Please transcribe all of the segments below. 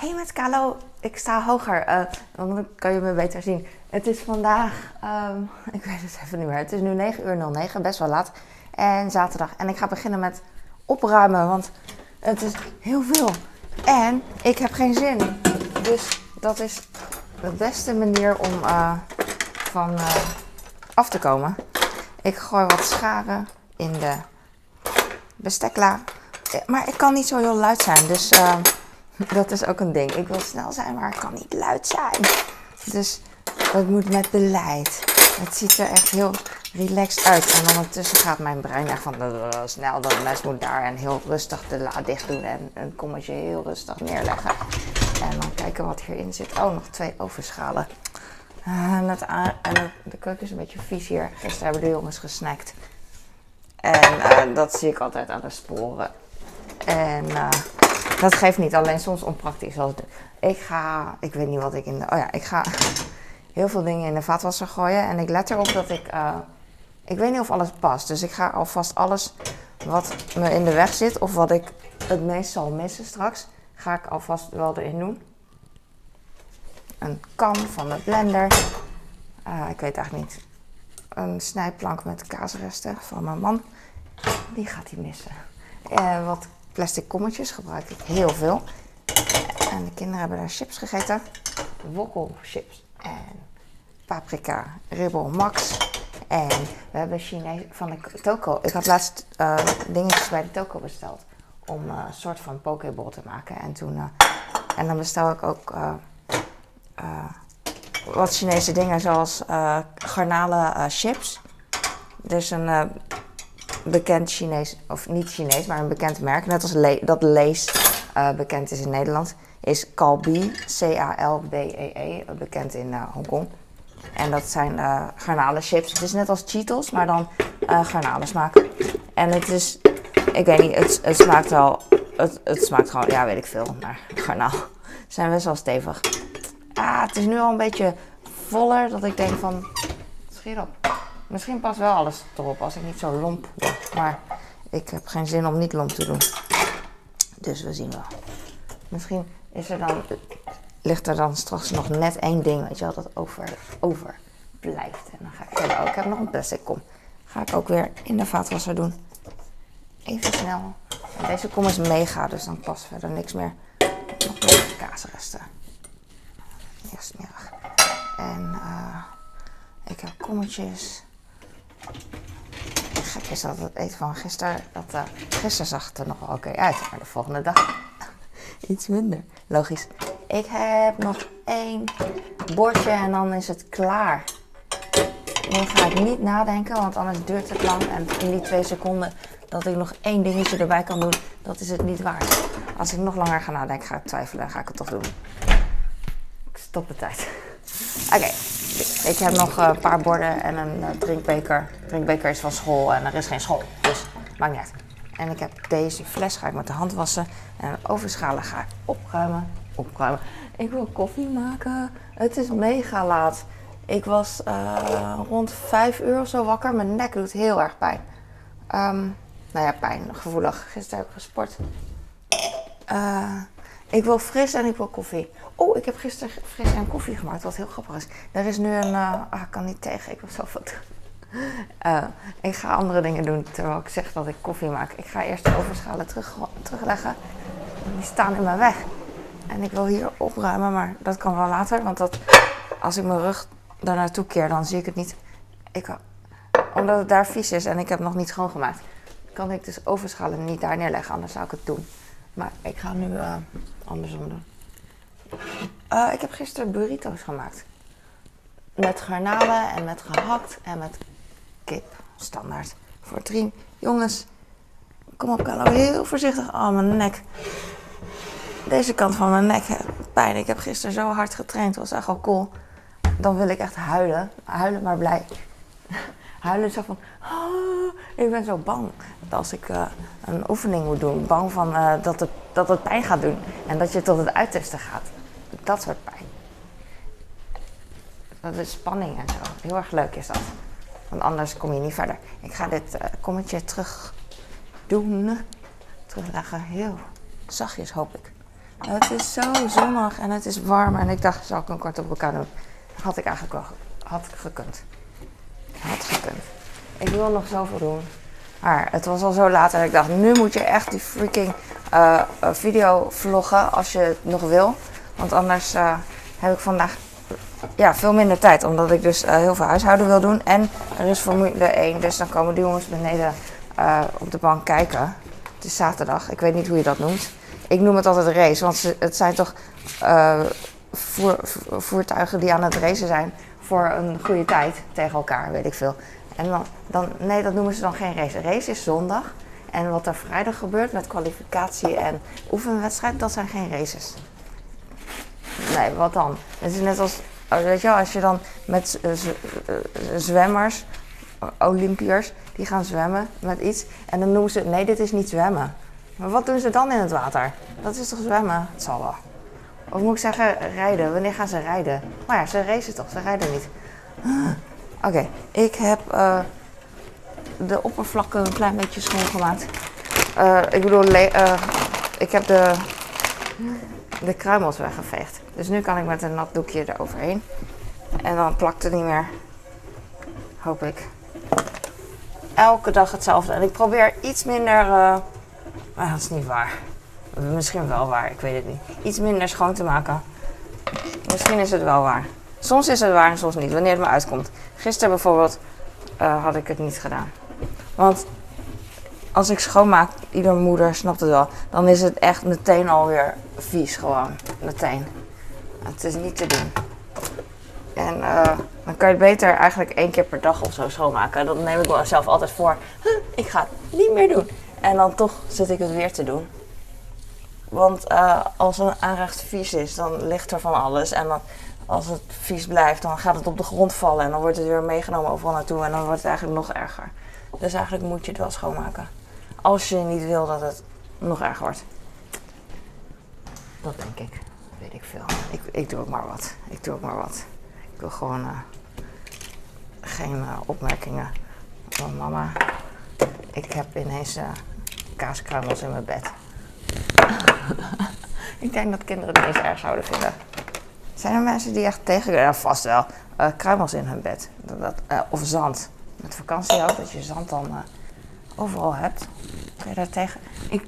Hey met Kalo, ik sta hoger, uh, dan kan je me beter zien. Het is vandaag, um, ik weet het even niet meer, het is nu 9 uur 09, best wel laat. En zaterdag. En ik ga beginnen met opruimen, want het is heel veel. En ik heb geen zin. Dus dat is de beste manier om uh, van uh, af te komen. Ik gooi wat scharen in de bestekla. Maar ik kan niet zo heel luid zijn, dus... Dat is ook een ding. Ik wil snel zijn, maar ik kan niet luid zijn. Dus dat moet met beleid. Het ziet er echt heel relaxed uit. En ondertussen gaat mijn brein echt van uh, snel, dat mes moet daar. En heel rustig de la dicht doen en een kommetje heel rustig neerleggen. En dan kijken wat hierin zit. Oh, nog twee overschalen. Uh, en, en de keuken is een beetje vies hier. Gisteren hebben de jongens gesnackt. En uh, dat zie ik altijd aan de sporen. En dat geeft niet, alleen soms onpraktisch. Als ik ga, ik weet niet wat ik in de. Oh ja, ik ga heel veel dingen in de vaatwasser gooien. En ik let erop dat ik. Uh, ik weet niet of alles past. Dus ik ga alvast alles wat me in de weg zit. Of wat ik het meest zal missen straks. Ga ik alvast wel erin doen. Een kam van de blender. Uh, ik weet eigenlijk niet. Een snijplank met kaasresten van mijn man. Die gaat hij missen. Uh, wat plastic kommetjes gebruik ik heel veel. En de kinderen hebben daar chips gegeten. Wokkelchips en paprika, ribbel max. En we hebben Chinees van de toko. Ik had laatst uh, dingetjes bij de toko besteld. Om uh, een soort van pokeball te maken. En, toen, uh, en dan bestel ik ook wat Chinese dingen zoals garnalen chips. Dus een bekend Chinees, of niet Chinees, maar een bekend merk. Net als dat Lees uh, bekend is in Nederland. Is Calbee, C-A-L-B-E-E, -E, bekend in uh, Hongkong. En dat zijn uh, garnalenchips. Het is net als Cheetos, maar dan uh, garnalensmaak. En het is, ik weet niet, het, het smaakt wel, het, het smaakt gewoon, ja weet ik veel, maar garnaal. zijn best wel stevig. Ah, het is nu al een beetje voller dat ik denk van, schiet op. Misschien past wel alles erop als ik niet zo lomp word. Maar ik heb geen zin om niet lomp te doen. Dus we zien wel. Misschien is er dan, ligt er dan straks nog net één ding, weet je wel, dat over, over blijft. En dan ga ik verder. Oh, ik heb nog een plastic kom. Ga ik ook weer in de vaatwasser doen. Even snel. Deze kom is mega, dus dan past verder niks meer. Nog meer kaasresten. Ja, smerig. En uh, ik heb kommetjes. Is dat het eten van gisteren, dat, uh, gisteren zag het er nog wel oké uit, maar de volgende dag iets minder. Logisch. Ik heb nog één bordje en dan is het klaar. Dan ga ik niet nadenken, want anders duurt het lang. En in die twee seconden dat ik nog één dingetje erbij kan doen, dat is het niet waard. Als ik nog langer ga nadenken, ga ik twijfelen ga ik het toch doen. Ik stop de tijd. Oké, ik heb nog een paar borden en een uh, drinkbeker. Drinkbeker is van school en er is geen school, dus maakt niet uit. En ik heb deze fles, ga ik met de hand wassen. En overschalen ga ik opruimen. Opruimen. Ik wil koffie maken. Het is mega laat. Ik was uh, rond 5 uur of zo wakker. Mijn nek doet heel erg pijn. Um, nou ja, pijn, gevoelig. Gisteren heb ik gesport. Ik wil fris en ik wil koffie. Oh, ik heb gisteren fris en koffie gemaakt, wat heel grappig is. Er is nu een. Uh, ah, ik kan niet tegen, ik wil zoveel. Uh, ik ga andere dingen doen terwijl ik zeg dat ik koffie maak. Ik ga eerst de overschalen terug, terugleggen. Die staan in mijn weg. En ik wil hier opruimen, maar dat kan wel later. Want dat, als ik mijn rug daar naartoe keer, dan zie ik het niet. Ik, omdat het daar vies is en ik heb nog niet schoongemaakt, kan ik dus overschalen niet daar neerleggen. Anders zou ik het doen. Maar ik ga nu uh, andersom doen. Uh, ik heb gisteren burrito's gemaakt. Met garnalen en met gehakt en met kip. Standaard. Voor drie jongens. Kom op, Carlo. Heel voorzichtig. Oh, mijn nek. Deze kant van mijn nek pijn. Ik heb gisteren zo hard getraind. Dat was echt wel cool. Dan wil ik echt huilen. Huilen, maar blij. Huilen zo van... Oh, ik ben zo bang. Als ik uh, een oefening moet doen. Bang van, uh, dat, het, dat het pijn gaat doen. En dat je tot het uiterste gaat. Dat soort pijn. Dat is spanning en zo. Heel erg leuk is dat. Want anders kom je niet verder. Ik ga dit uh, kommetje terug doen. Terugleggen. Heel zachtjes hoop ik. Het is zo zonnig en het is warm. En ik dacht, zal ik een kort op elkaar doen? Had ik eigenlijk wel had gekund. Had gekund. Ik wil nog zoveel doen. Maar het was al zo laat en ik dacht, nu moet je echt die freaking uh, video vloggen als je het nog wil. Want anders uh, heb ik vandaag ja, veel minder tijd. Omdat ik dus heel veel huishouden wil doen. En er is Formule 1, dus dan komen die jongens beneden op de bank kijken. Het is zaterdag, ik weet niet hoe je dat noemt. Ik noem het altijd race, want het zijn toch voer, voertuigen die aan het racen zijn voor een goede tijd tegen elkaar, weet ik veel. En dan, dan, nee, dat noemen ze dan geen race. Race is zondag. En wat er vrijdag gebeurt met kwalificatie en oefenwedstrijd, dat zijn geen races. Nee, wat dan? Het is net als, oh, weet je wel, als je dan met uh, zwemmers, Olympiërs, die gaan zwemmen met iets. En dan noemen ze, nee, dit is niet zwemmen. Maar wat doen ze dan in het water? Dat is toch zwemmen? Het zal wel. Of moet ik zeggen, rijden? Wanneer gaan ze rijden? Maar ja, ze racen toch, ze rijden niet. Oké, ik heb de oppervlakken een klein beetje schoongemaakt. Uh, ik bedoel, ik heb de, de kruimels weggeveegd. Dus nu kan ik met een nat doekje eroverheen. En dan plakt het niet meer. Hoop ik. Elke dag hetzelfde. En ik probeer iets minder. Maar dat is niet waar. Misschien wel waar, ik weet het niet. Iets minder schoon te maken. Misschien is het wel waar. Soms is het waar en soms niet, wanneer het me uitkomt. Gisteren bijvoorbeeld uh, had ik het niet gedaan. Want als ik schoonmaak, ieder moeder snapt het wel, dan is het echt meteen alweer vies gewoon. Meteen. Het is niet te doen. En uh, dan kan je het beter eigenlijk één keer per dag of zo schoonmaken. Dat neem ik mezelf altijd voor. Huh, ik ga het niet meer doen. En dan toch zit ik het weer te doen. Want uh, als een aanrecht vies is, dan ligt er van alles. En dan, als het vies blijft, dan gaat het op de grond vallen. En dan wordt het weer meegenomen overal naartoe. En dan wordt het eigenlijk nog erger. Dus eigenlijk moet je het wel schoonmaken. Als je niet wil dat het nog erger wordt. Dat denk ik. Weet ik veel. Ik, ik doe ook maar wat. Ik doe ook maar wat. Ik wil gewoon uh, geen uh, opmerkingen van mama. Ik heb ineens uh, kaaskruimels in mijn bed. ik denk dat kinderen het erg zouden vinden. Zijn er mensen die echt tegen... Ja, vast wel. Uh, kruimels in hun bed. Dat, of zand. Met vakantie ook, dat je zand dan overal hebt. Kun je daar tegen... Ik,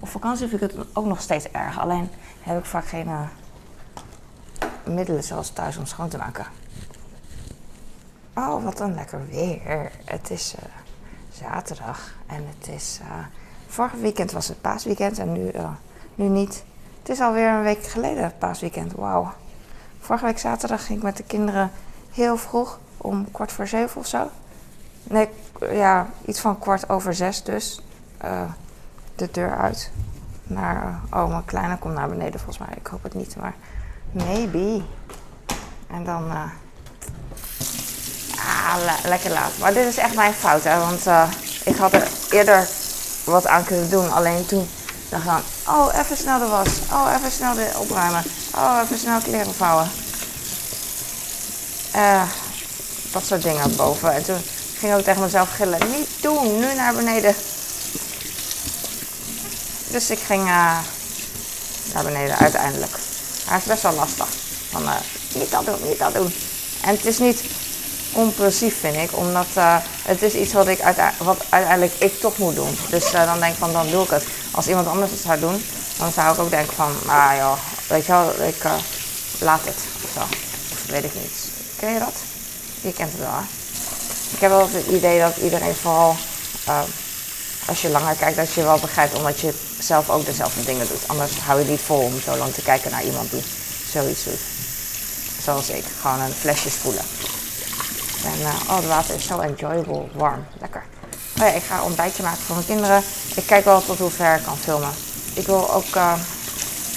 op vakantie vind ik het ook nog steeds erg. Alleen heb ik vaak geen middelen zoals thuis om schoon te maken. Oh, wat een lekker weer. Het is zaterdag en het is Vorige weekend was het paasweekend en nu, nu niet. Het is alweer een week geleden paasweekend. Wauw. Vorige week zaterdag ging ik met de kinderen heel vroeg, om kwart voor zeven of zo. Nee, ja, iets van kwart over zes dus. Uh, de deur uit. Naar, uh, oh, mijn kleine komt naar beneden volgens mij. Ik hoop het niet, maar maybe. En dan, uh, ah, le lekker laat. Maar dit is echt mijn fout, hè. Want ik had er eerder wat aan kunnen doen. Alleen toen dan gaan, oh even snel de was, oh even snel de opruimen, oh even snel kleren vouwen. Uh, dat soort dingen boven. En toen ging ook tegen mezelf gillen, niet doen, nu naar beneden. Dus ik ging uh, naar beneden uiteindelijk. Hij is best wel lastig. Van, uh, niet dat doen, niet dat doen. En het is niet impulsief vind ik. Omdat uh, het is iets wat, ik wat uiteindelijk ik toch moet doen. Dus dan denk ik van, dan doe ik het. Als iemand anders het zou doen, dan zou ik ook denken van, ah joh, weet je wel, ik laat het. Zo. Of weet ik niet. Ken je dat? Je kent het wel hè? Ik heb wel het idee dat iedereen vooral, als je langer kijkt, dat je wel begrijpt. Omdat je zelf ook dezelfde dingen doet. Anders hou je niet vol om zo lang te kijken naar iemand die zoiets doet. Zoals ik, gewoon een flesje spoelen. En uh, oh, het water is zo enjoyable, warm, lekker. Oh ja, ik ga een ontbijtje maken voor mijn kinderen. Ik kijk wel tot hoe ver ik kan filmen. Ik wil ook uh,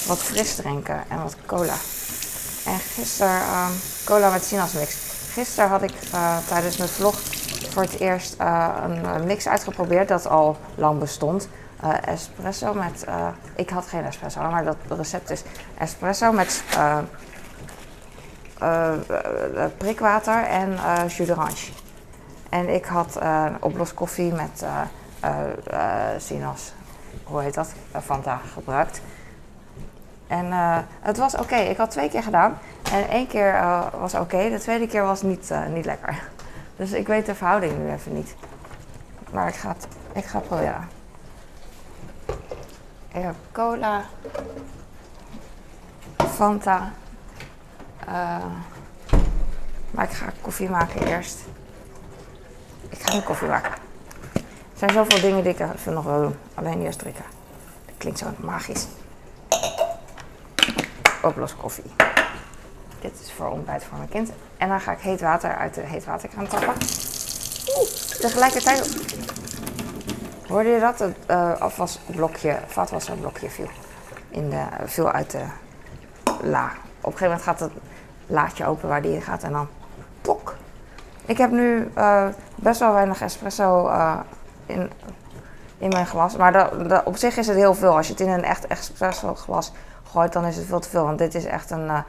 wat fris drinken en wat cola. En gisteren, uh, cola met sinaasappelmix. Gisteren had ik uh, tijdens mijn vlog voor het eerst een mix uitgeprobeerd dat al lang bestond. espresso met, ik had geen espresso, maar dat recept is espresso met prikwater en jus d'orange. En ik had oploskoffie met sinas, hoe heet dat, Fanta gebruikt. En eh, het was oké. Ik had twee keer gedaan. En één keer uh, was oké. De tweede keer was niet, uh, niet lekker. Dus ik weet de verhouding nu even niet. Maar ik ga het, ik ga proberen. Ik heb cola. Fanta. maar ik ga koffie maken eerst. Ik ga nu koffie maken. Er zijn zoveel dingen die ik even nog wil doen. Alleen eerst drinken. Dat klinkt zo magisch. Oplos koffie. Dit is voor ontbijt voor mijn kind. En dan ga ik heet water uit de heetwaterkraan tappen. Oeh, tegelijkertijd... Hoorde je dat? Het uh, afwasblokje, vaatwasserblokje viel, in de, viel uit de la. Op een gegeven moment gaat het laadje open waar die in gaat en dan... Tok! Ik heb nu uh, best wel weinig espresso uh, in, in mijn glas. Maar dat, op zich is het heel veel. Als je het in een echt espresso glas gooit, dan is het veel te veel. Want dit is echt een.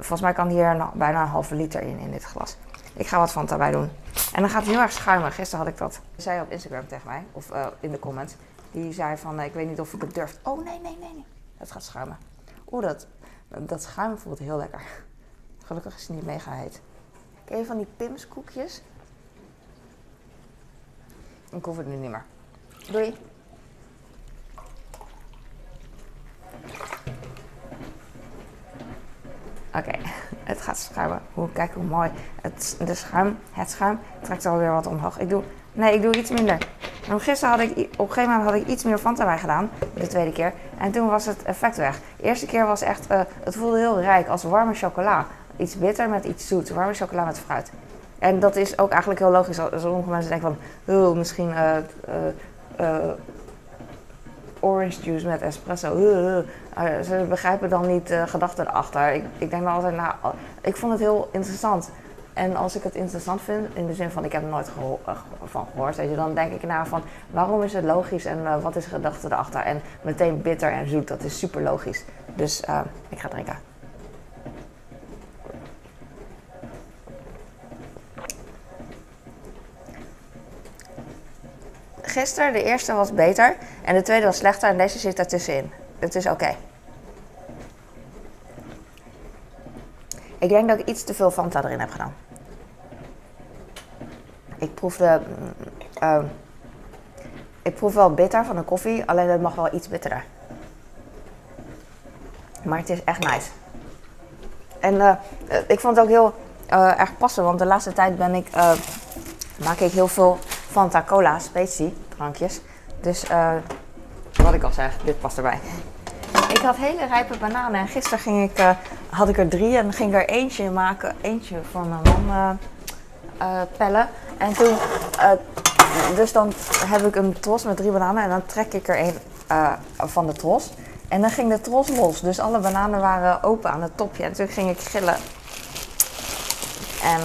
Volgens mij kan hier een, bijna een halve liter in, in dit glas. Ik ga wat van daarbij doen. En dan gaat het heel erg schuimen. Gisteren had ik dat. Zij op Instagram tegen mij, of uh, in de comments. Die zei van: uh, Ik weet niet of ik het durf. Oh nee, nee, nee, nee. Het gaat schuimen. Oeh, dat, dat schuim voelt heel lekker. Gelukkig is het niet mega heet. Je van die Pimskoekjes? Ik hoef het nu niet meer. Doei. Oké, het gaat schuimen. Hoe, kijk hoe mooi. Het, de schuim, het schuim trekt alweer wat omhoog. Ik doe, nee, ik doe iets minder. En gisteren had ik, op een gegeven moment had ik iets meer Fanta bij gedaan. De tweede keer. En toen was het effect weg. De eerste keer was echt, uh, het voelde heel rijk als warme chocola. Iets bitter met iets zoet. Warme chocola met fruit. En dat is ook eigenlijk heel logisch. Sommige mensen denken van, misschien uh, orange juice met espresso. ze begrijpen dan niet de gedachten erachter. Ik, ik denk dan altijd, nou, ik vond het heel interessant. En als ik het interessant vind, in de zin van ik heb er nooit geho van gehoord, dan denk ik naar van waarom is het logisch en uh, wat is de gedachte erachter? En meteen bitter en zoet, dat is super logisch. Dus ik ga drinken. Gisteren, de eerste was beter en de tweede was slechter en deze zit ertussenin. Het is oké. Ik denk dat ik iets te veel Fanta erin heb gedaan. Ik proefde. Uh, ik proef wel bitter van de koffie, alleen het mag wel iets bitterder. Maar het is echt nice. En uh, ik vond het ook heel uh, erg passen, want de laatste tijd ben ik, maak ik heel veel Fanta Cola Specie drankjes. Dus uh, wat ik al zeg, dit past erbij. Ik had hele rijpe bananen en gisteren ging ik, uh, had ik er drie en ging er eentje maken. Eentje voor mijn man uh, pellen. En toen, dus dan heb ik een tros met drie bananen en dan trek ik er een van de tros. En dan ging de tros los. Dus alle bananen waren open aan het topje. En toen ging ik gillen. En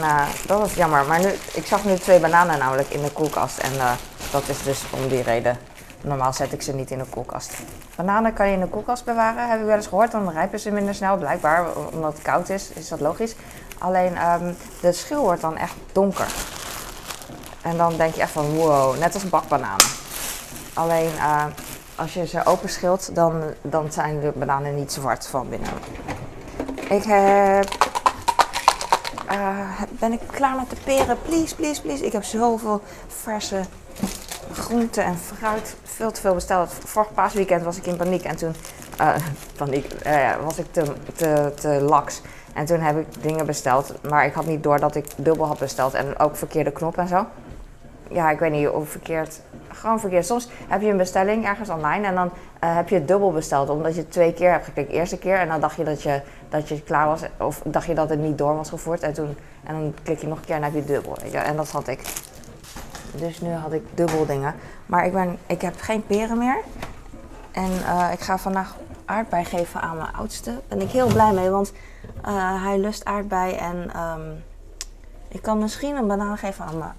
dat was jammer. Maar nu, ik zag nu twee bananen namelijk in de koelkast. En dat is dus om die reden. Normaal zet ik ze niet in de koelkast. Bananen kan je in de koelkast bewaren, heb ik wel eens gehoord. Dan rijpen ze minder snel, blijkbaar, omdat het koud is, is dat logisch. Alleen um, de schil wordt dan echt donker. En dan denk je echt van wow, net als bakbananen. Alleen uh, als je ze open schilt, dan, dan zijn de bananen niet zwart van binnen. Ik heb uh, ben ik klaar met de peren? Please, please, please. Ik heb zoveel verse groente en fruit veel te veel besteld. Vorig paasweekend was ik in paniek en toen uh, paniek, uh, was ik te, te, te laks. En toen heb ik dingen besteld, maar ik had niet door dat ik dubbel had besteld en ook verkeerde knop en zo. Ja, ik weet niet of verkeerd, gewoon verkeerd. Soms heb je een bestelling ergens online en dan heb je het dubbel besteld omdat je twee keer hebt geklikt. Eerste keer en dan dacht je dat je, dat je klaar was of dacht je dat het niet door was gevoerd en toen en dan klik je nog een keer dan heb je dubbel. En dat had ik. Dus nu had ik dubbel dingen. Maar ik, ben, ik heb geen peren meer. En uh, ik ga vandaag aardbei geven aan mijn oudste. Daar ben ik heel blij mee, want uh, hij lust aardbei. En um, ik kan misschien een banaan geven aan mijn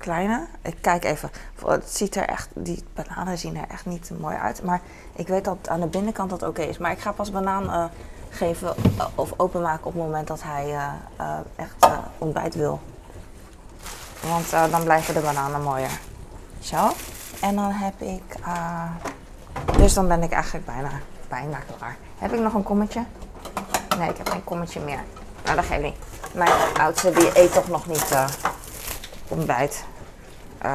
kleine. Ik kijk even. Het ziet er echt, die bananen zien er echt niet mooi uit. Maar ik weet dat aan de binnenkant dat oké is. Maar ik ga pas banaan uh, geven of openmaken op het moment dat hij echt ontbijt wil. Want dan blijven de bananen mooier. Zo. En dan heb ik. Dus dan ben ik eigenlijk bijna, bijna klaar. Heb ik nog een kommetje? Nee, ik heb geen kommetje meer. Nou, dat geeft niet. Mijn oudste die eet toch nog niet ontbijt. Uh,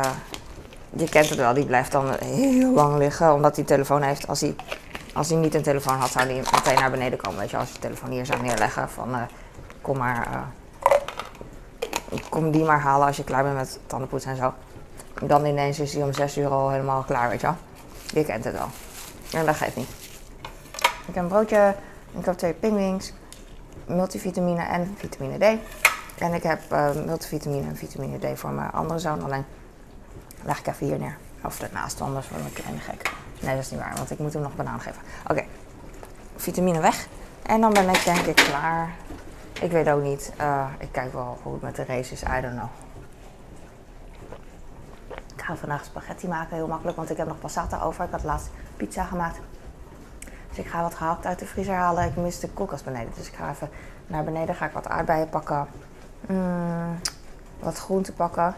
je kent het wel, die blijft dan heel lang liggen omdat hij telefoon heeft. Als hij, als hij niet een telefoon had, zou hij meteen naar beneden komen. Weet je, als je telefoon hier zou neerleggen van uh, kom maar, kom die maar halen als je klaar bent met tandenpoetsen en zo. Dan ineens is hij om 6 uur al helemaal klaar, weet je wel. Je kent het wel. En dat geeft niet. Ik heb een broodje, ik heb twee pingwings, multivitamine en vitamine D. En ik heb uh, multivitamine en vitamine D voor mijn andere zoon. Alleen leg ik even hier neer. Of ernaast, anders word ik kleine gek. Nee, dat is niet waar, want ik moet hem nog banaan geven. Oké, vitamine weg. En dan ben ik denk ik klaar. Ik weet ook niet. Uh, ik kijk wel hoe het met de race is. I don't know. Ik ga vandaag spaghetti maken, heel makkelijk, want ik heb nog passata over. Ik had laatst pizza gemaakt. Dus ik ga wat gehakt uit de vriezer halen. Ik mis de koelkast beneden, dus ik ga even naar beneden. Ga ik wat aardbeien pakken. Mm, wat groenten pakken.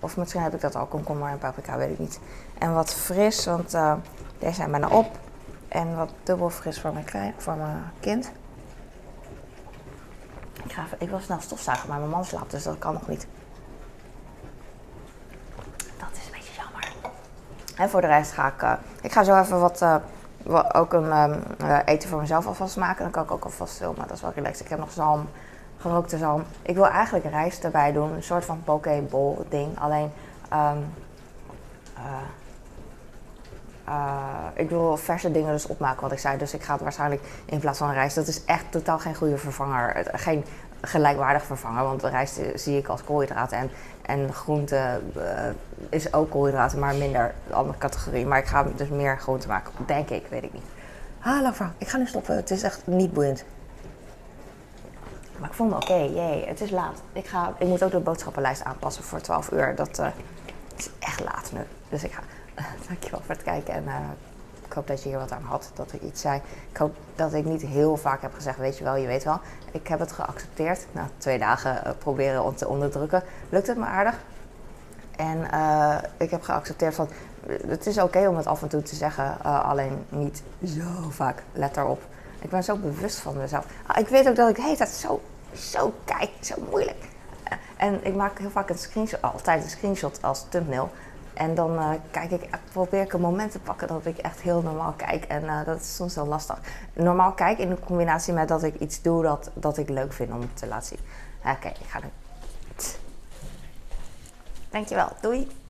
Of misschien heb ik dat al, komkommer en paprika, weet ik niet. En wat fris, want uh, deze zijn bijna op. En wat dubbel fris voor mijn, klein, voor mijn kind. Ik, ga wil snel stofzuigen, maar mijn man slaapt, dus dat kan nog niet. Dat is een beetje jammer. En voor de rest ga ik... Uh, ik ga zo even wat... Ook een uh, eten voor mezelf alvast maken. Dan kan ik ook alvast filmen. Dat is wel relaxed. Ik heb nog zalm, gerookte zalm. Ik wil eigenlijk rijst erbij doen. Een soort van pokeball ding. Alleen, um, ik wil verse dingen dus opmaken wat ik zei. Dus ik ga het waarschijnlijk in plaats van rijst. Dat is echt totaal geen goede vervanger. Geen gelijkwaardig vervanger. Want rijst zie ik als koolhydraten. En, en groente uh, is ook koolhydraten, maar minder de andere categorie. Maar ik ga dus meer groente maken. Denk ik, weet ik niet. Hallo vrouw, ik ga nu stoppen. Het is echt niet boeiend. Ik vond oké, jee, het is laat. Ik, ga, ik moet ook de boodschappenlijst aanpassen voor 12 uur. Dat uh, is echt laat nu. Dus ik ga. dankjewel voor het kijken en uh, ik hoop dat je hier wat aan had, dat ik iets zei. Ik hoop dat ik niet heel vaak heb gezegd, weet je wel, je weet wel. Ik heb het geaccepteerd. Na twee dagen uh, proberen om te onderdrukken, lukt het me aardig. En ik heb geaccepteerd van, het is oké om het af en toe te zeggen, alleen niet zo vaak. Let erop. Ik ben zo bewust van mezelf. Ah, ik weet ook dat ik heet dat zo, zo kijk, zo moeilijk. En ik maak heel vaak een screenshot, altijd een screenshot als thumbnail. En dan uh, kijk ik, probeer ik een moment te pakken dat ik echt heel normaal kijk. En uh, dat is soms heel lastig. Normaal kijk in combinatie met dat ik iets doe dat, dat ik leuk vind om te laten zien. Oké, ik ga nu. Dankjewel, doei!